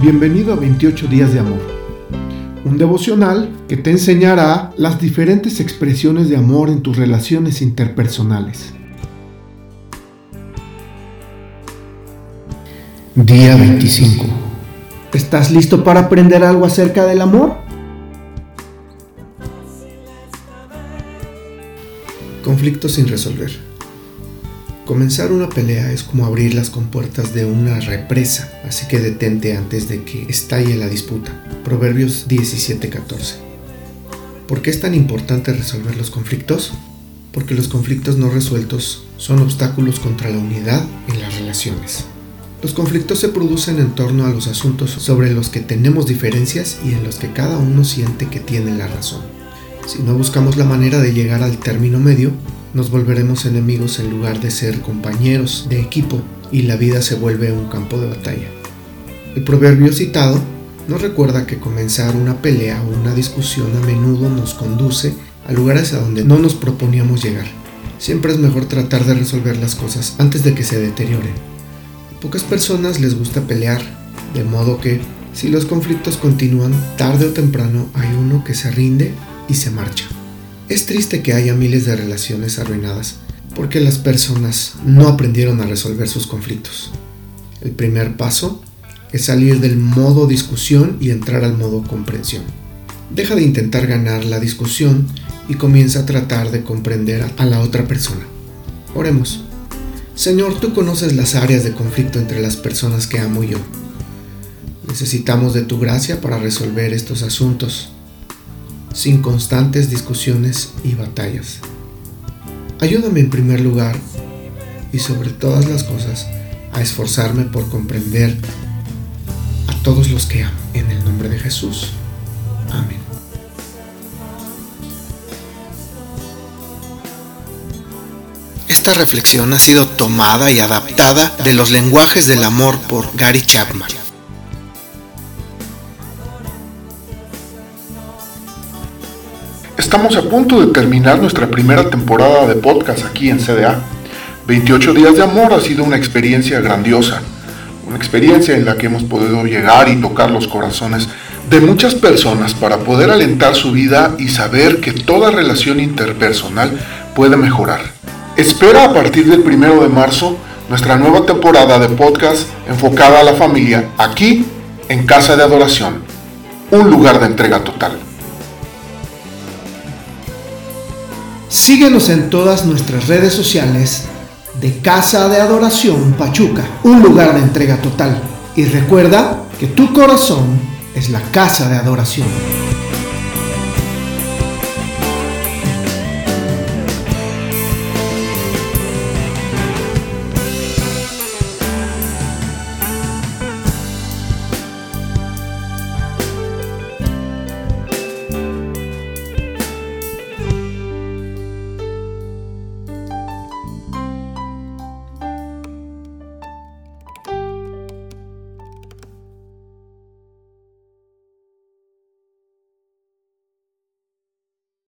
Bienvenido a 28 días de amor, un devocional que te enseñará las diferentes expresiones de amor en tus relaciones interpersonales. Día 25. ¿Estás listo para aprender algo acerca del amor? Conflicto sin resolver. Comenzar una pelea es como abrir las compuertas de una represa, así que detente antes de que estalle la disputa. Proverbios 17:14. ¿Por qué es tan importante resolver los conflictos? Porque los conflictos no resueltos son obstáculos contra la unidad en las relaciones. Los conflictos se producen en torno a los asuntos sobre los que tenemos diferencias y en los que cada uno siente que tiene la razón. Si no buscamos la manera de llegar al término medio, nos volveremos enemigos en lugar de ser compañeros de equipo y la vida se vuelve un campo de batalla. El proverbio citado nos recuerda que comenzar una pelea o una discusión a menudo nos conduce a lugares a donde no nos proponíamos llegar. Siempre es mejor tratar de resolver las cosas antes de que se deterioren. Pocas personas les gusta pelear, de modo que si los conflictos continúan, tarde o temprano hay uno que se rinde y se marcha. Es triste que haya miles de relaciones arruinadas porque las personas no aprendieron a resolver sus conflictos. El primer paso es salir del modo discusión y entrar al modo comprensión. Deja de intentar ganar la discusión y comienza a tratar de comprender a la otra persona. Oremos. Señor, tú conoces las áreas de conflicto entre las personas que amo y yo. Necesitamos de tu gracia para resolver estos asuntos sin constantes discusiones y batallas. Ayúdame en primer lugar y sobre todas las cosas a esforzarme por comprender a todos los que amo en el nombre de Jesús. Amén. Esta reflexión ha sido tomada y adaptada de los lenguajes del amor por Gary Chapman. Estamos a punto de terminar nuestra primera temporada de podcast aquí en CDA. 28 días de amor ha sido una experiencia grandiosa, una experiencia en la que hemos podido llegar y tocar los corazones de muchas personas para poder alentar su vida y saber que toda relación interpersonal puede mejorar. Espera a partir del primero de marzo nuestra nueva temporada de podcast enfocada a la familia aquí en Casa de Adoración, un lugar de entrega total. Síguenos en todas nuestras redes sociales de Casa de Adoración Pachuca, un lugar de entrega total. Y recuerda que tu corazón es la casa de adoración.